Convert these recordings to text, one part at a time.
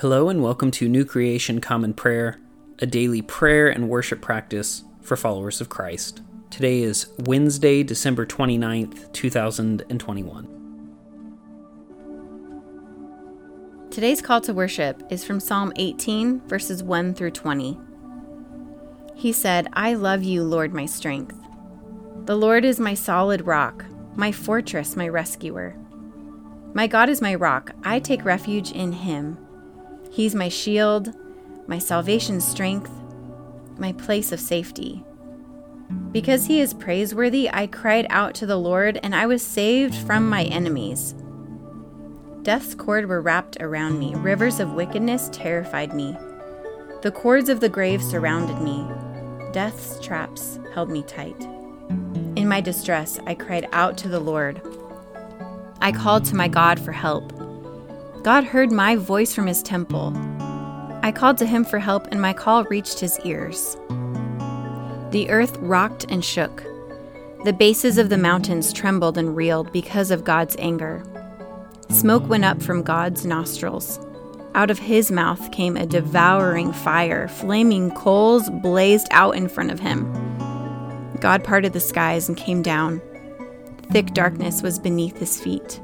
Hello, and welcome to New Creation Common Prayer, a daily prayer and worship practice for followers of Christ. Today is Wednesday, December 29th, 2021. Today's call to worship is from Psalm 18, verses 1 through 20. He said, I love you, Lord, my strength. The Lord is my solid rock, my fortress, my rescuer. My God is my rock. I take refuge in him. He's my shield, my salvation strength, my place of safety. Because he is praiseworthy, I cried out to the Lord, and I was saved from my enemies. Death's cord were wrapped around me, rivers of wickedness terrified me. The cords of the grave surrounded me, death's traps held me tight. In my distress, I cried out to the Lord. I called to my God for help. God heard my voice from his temple. I called to him for help, and my call reached his ears. The earth rocked and shook. The bases of the mountains trembled and reeled because of God's anger. Smoke went up from God's nostrils. Out of his mouth came a devouring fire. Flaming coals blazed out in front of him. God parted the skies and came down. Thick darkness was beneath his feet.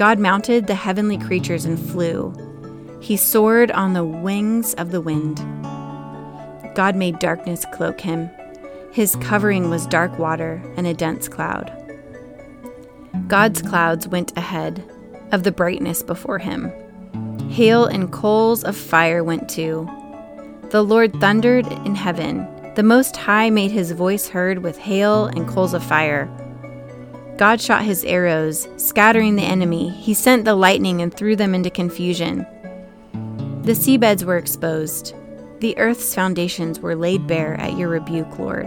God mounted the heavenly creatures and flew. He soared on the wings of the wind. God made darkness cloak him. His covering was dark water and a dense cloud. God's clouds went ahead of the brightness before him. Hail and coals of fire went too. The Lord thundered in heaven. The Most High made his voice heard with hail and coals of fire. God shot his arrows, scattering the enemy. He sent the lightning and threw them into confusion. The seabeds were exposed. The earth's foundations were laid bare at your rebuke, Lord,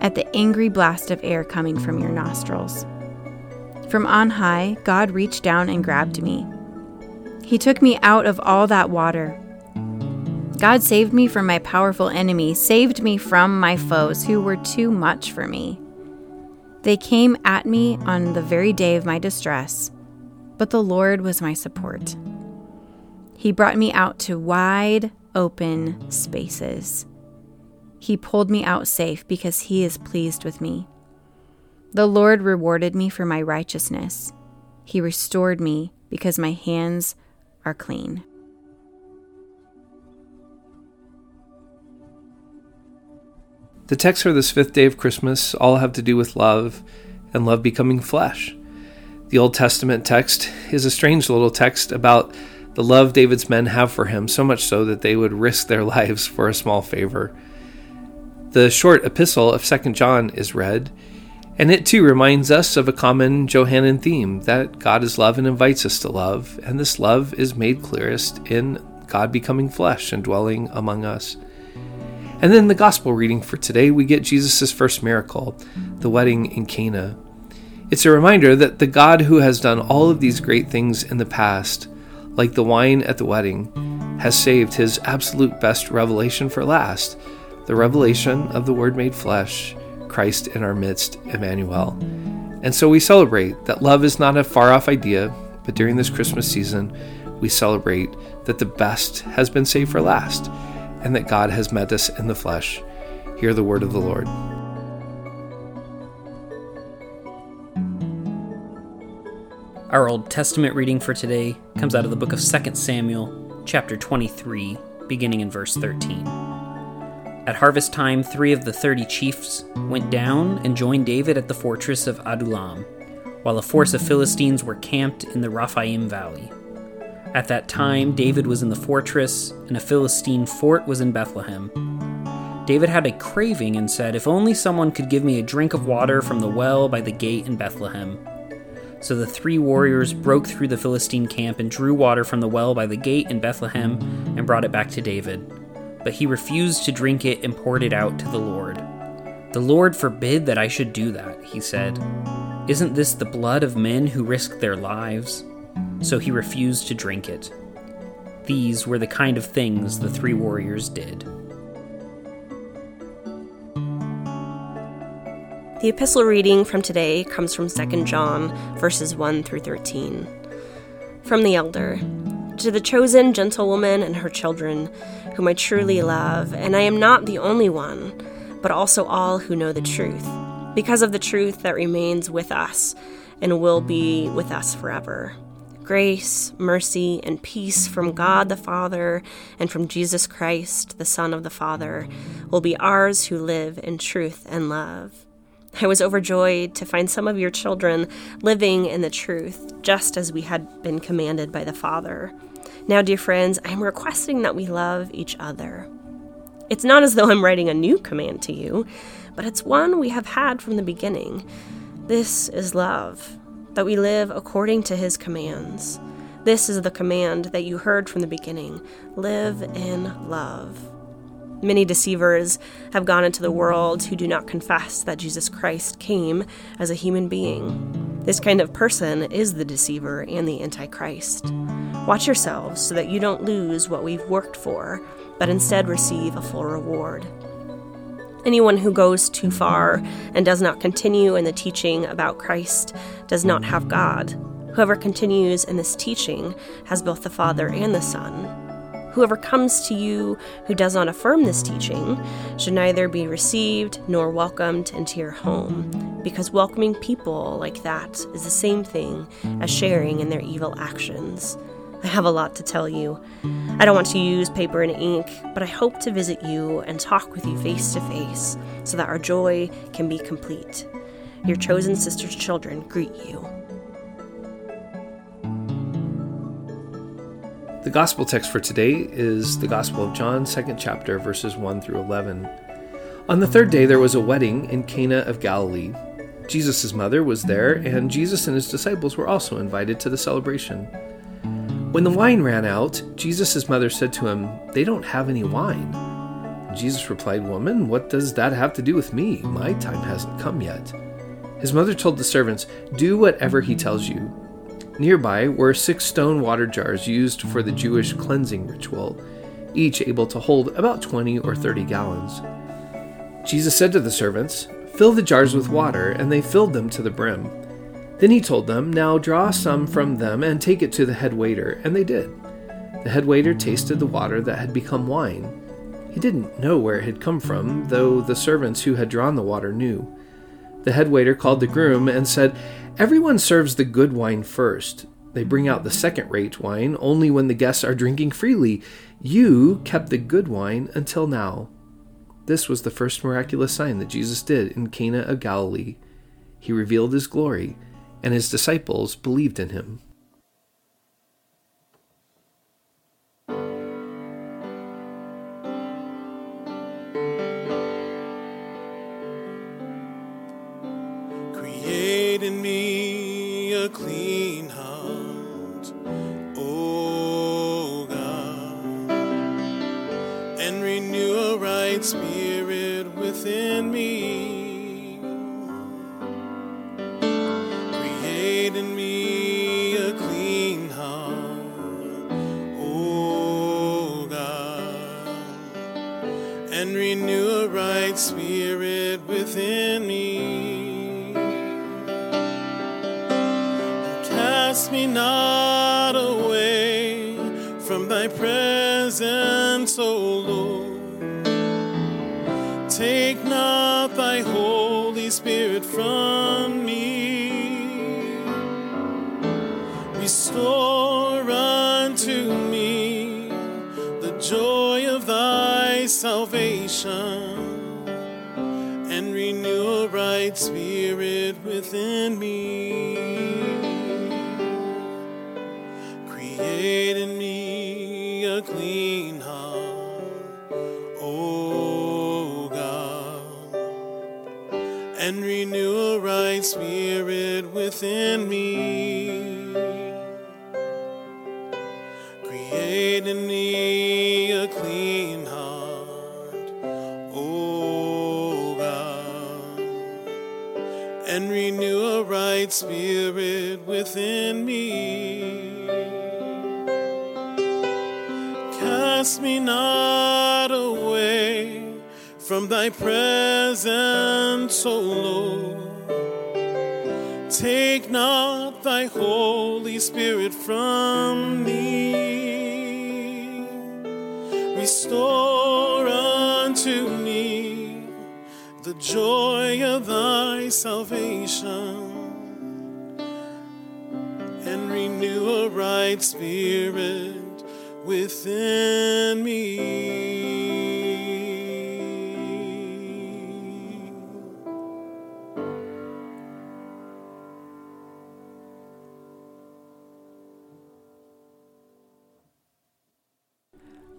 at the angry blast of air coming from your nostrils. From on high, God reached down and grabbed me. He took me out of all that water. God saved me from my powerful enemy, saved me from my foes who were too much for me. They came at me on the very day of my distress, but the Lord was my support. He brought me out to wide, open spaces. He pulled me out safe because He is pleased with me. The Lord rewarded me for my righteousness. He restored me because my hands are clean. The texts for this fifth day of Christmas all have to do with love and love becoming flesh. The Old Testament text is a strange little text about the love David's men have for him, so much so that they would risk their lives for a small favor. The short epistle of 2 John is read, and it too reminds us of a common Johannine theme that God is love and invites us to love, and this love is made clearest in God becoming flesh and dwelling among us. And then the gospel reading for today, we get Jesus' first miracle, the wedding in Cana. It's a reminder that the God who has done all of these great things in the past, like the wine at the wedding, has saved his absolute best revelation for last the revelation of the Word made flesh, Christ in our midst, Emmanuel. And so we celebrate that love is not a far off idea, but during this Christmas season, we celebrate that the best has been saved for last and that God has met us in the flesh. Hear the word of the Lord. Our Old Testament reading for today comes out of the book of 2 Samuel, chapter 23, beginning in verse 13. At harvest time, three of the thirty chiefs went down and joined David at the fortress of Adullam, while a force of Philistines were camped in the Rephaim valley. At that time, David was in the fortress, and a Philistine fort was in Bethlehem. David had a craving and said, If only someone could give me a drink of water from the well by the gate in Bethlehem. So the three warriors broke through the Philistine camp and drew water from the well by the gate in Bethlehem and brought it back to David. But he refused to drink it and poured it out to the Lord. The Lord forbid that I should do that, he said. Isn't this the blood of men who risked their lives? So he refused to drink it. These were the kind of things the three warriors did. The epistle reading from today comes from 2 John, verses 1 through 13. From the elder To the chosen gentlewoman and her children, whom I truly love, and I am not the only one, but also all who know the truth, because of the truth that remains with us and will be with us forever. Grace, mercy, and peace from God the Father and from Jesus Christ, the Son of the Father, will be ours who live in truth and love. I was overjoyed to find some of your children living in the truth, just as we had been commanded by the Father. Now, dear friends, I am requesting that we love each other. It's not as though I'm writing a new command to you, but it's one we have had from the beginning. This is love, that we live according to his commands. This is the command that you heard from the beginning live in love. Many deceivers have gone into the world who do not confess that Jesus Christ came as a human being. This kind of person is the deceiver and the Antichrist. Watch yourselves so that you don't lose what we've worked for, but instead receive a full reward. Anyone who goes too far and does not continue in the teaching about Christ does not have God. Whoever continues in this teaching has both the Father and the Son. Whoever comes to you who does not affirm this teaching should neither be received nor welcomed into your home, because welcoming people like that is the same thing as sharing in their evil actions. I have a lot to tell you. I don't want to use paper and ink, but I hope to visit you and talk with you face to face so that our joy can be complete. Your chosen sister's children greet you. The gospel text for today is the Gospel of John, second chapter, verses 1 through 11. On the third day, there was a wedding in Cana of Galilee. Jesus' mother was there, and Jesus and his disciples were also invited to the celebration. When the wine ran out, Jesus' mother said to him, They don't have any wine. Jesus replied, Woman, what does that have to do with me? My time hasn't come yet. His mother told the servants, Do whatever he tells you. Nearby were six stone water jars used for the Jewish cleansing ritual, each able to hold about 20 or 30 gallons. Jesus said to the servants, Fill the jars with water, and they filled them to the brim. Then he told them, Now draw some from them and take it to the head waiter, and they did. The head waiter tasted the water that had become wine. He didn't know where it had come from, though the servants who had drawn the water knew. The head waiter called the groom and said, Everyone serves the good wine first. They bring out the second rate wine only when the guests are drinking freely. You kept the good wine until now. This was the first miraculous sign that Jesus did in Cana of Galilee. He revealed his glory, and his disciples believed in him. Restore unto me the joy of thy salvation and renew a right spirit within me. Create in me a clean heart, O God, and renew a right spirit within me. Create in me a clean heart, O God, and renew a right spirit within me. Cast me not away from thy presence, O Lord. Take not thy Holy Spirit from me. Restore unto me the joy of thy salvation and renew a right spirit within me.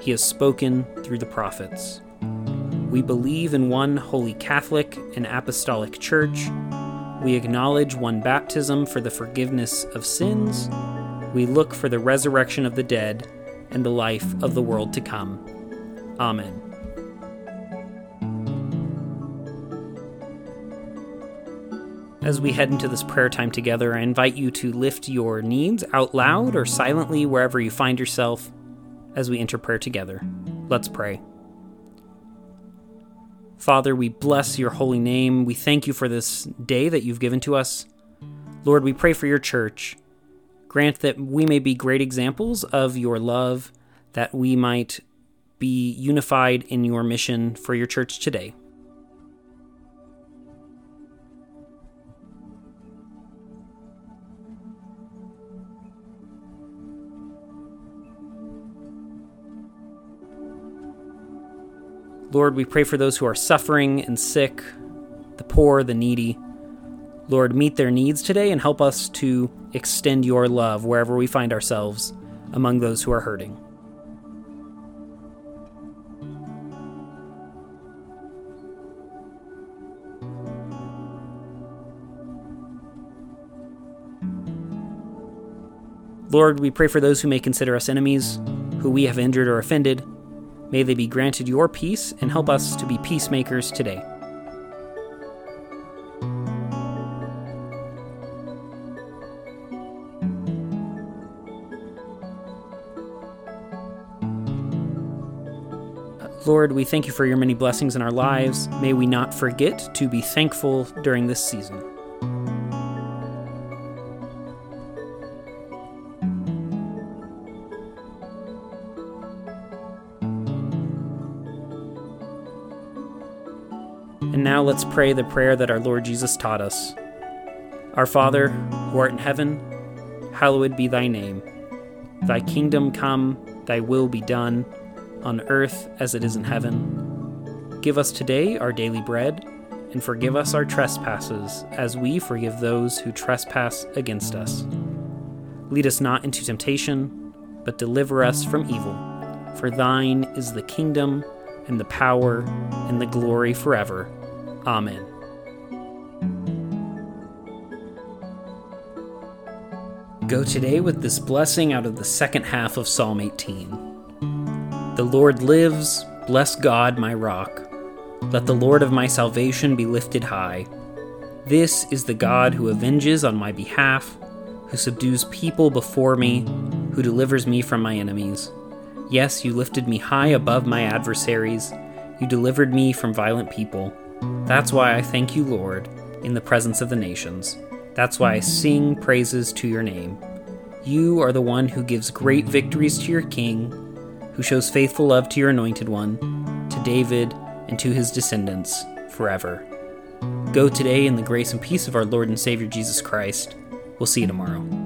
He has spoken through the prophets. We believe in one holy Catholic and Apostolic Church. We acknowledge one baptism for the forgiveness of sins. We look for the resurrection of the dead and the life of the world to come. Amen. As we head into this prayer time together, I invite you to lift your needs out loud or silently wherever you find yourself as we enter prayer together. Let's pray. Father, we bless your holy name. We thank you for this day that you've given to us. Lord, we pray for your church. Grant that we may be great examples of your love, that we might be unified in your mission for your church today. Lord, we pray for those who are suffering and sick, the poor, the needy. Lord, meet their needs today and help us to extend your love wherever we find ourselves among those who are hurting. Lord, we pray for those who may consider us enemies, who we have injured or offended. May they be granted your peace and help us to be peacemakers today. Lord, we thank you for your many blessings in our lives. May we not forget to be thankful during this season. Let's pray the prayer that our Lord Jesus taught us. Our Father, who art in heaven, hallowed be thy name. Thy kingdom come, thy will be done, on earth as it is in heaven. Give us today our daily bread, and forgive us our trespasses, as we forgive those who trespass against us. Lead us not into temptation, but deliver us from evil. for thine is the kingdom, and the power, and the glory forever. Amen. Go today with this blessing out of the second half of Psalm 18. The Lord lives, bless God, my rock. Let the Lord of my salvation be lifted high. This is the God who avenges on my behalf, who subdues people before me, who delivers me from my enemies. Yes, you lifted me high above my adversaries. You delivered me from violent people. That's why I thank you, Lord, in the presence of the nations. That's why I sing praises to your name. You are the one who gives great victories to your king, who shows faithful love to your anointed one, to David and to his descendants forever. Go today in the grace and peace of our Lord and Savior Jesus Christ. We'll see you tomorrow.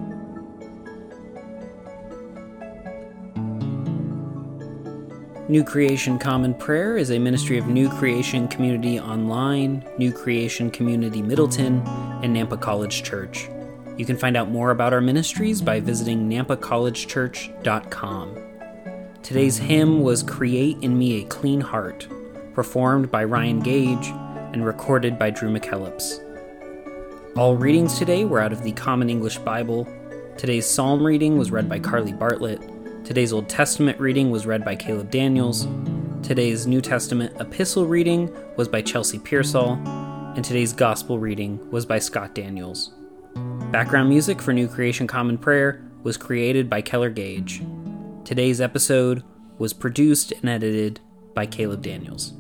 New Creation Common Prayer is a ministry of New Creation Community Online, New Creation Community Middleton, and Nampa College Church. You can find out more about our ministries by visiting nampacollegechurch.com. Today's hymn was Create in Me a Clean Heart, performed by Ryan Gage and recorded by Drew McKellips. All readings today were out of the Common English Bible. Today's psalm reading was read by Carly Bartlett. Today's Old Testament reading was read by Caleb Daniels. Today's New Testament epistle reading was by Chelsea Pearsall. And today's Gospel reading was by Scott Daniels. Background music for New Creation Common Prayer was created by Keller Gage. Today's episode was produced and edited by Caleb Daniels.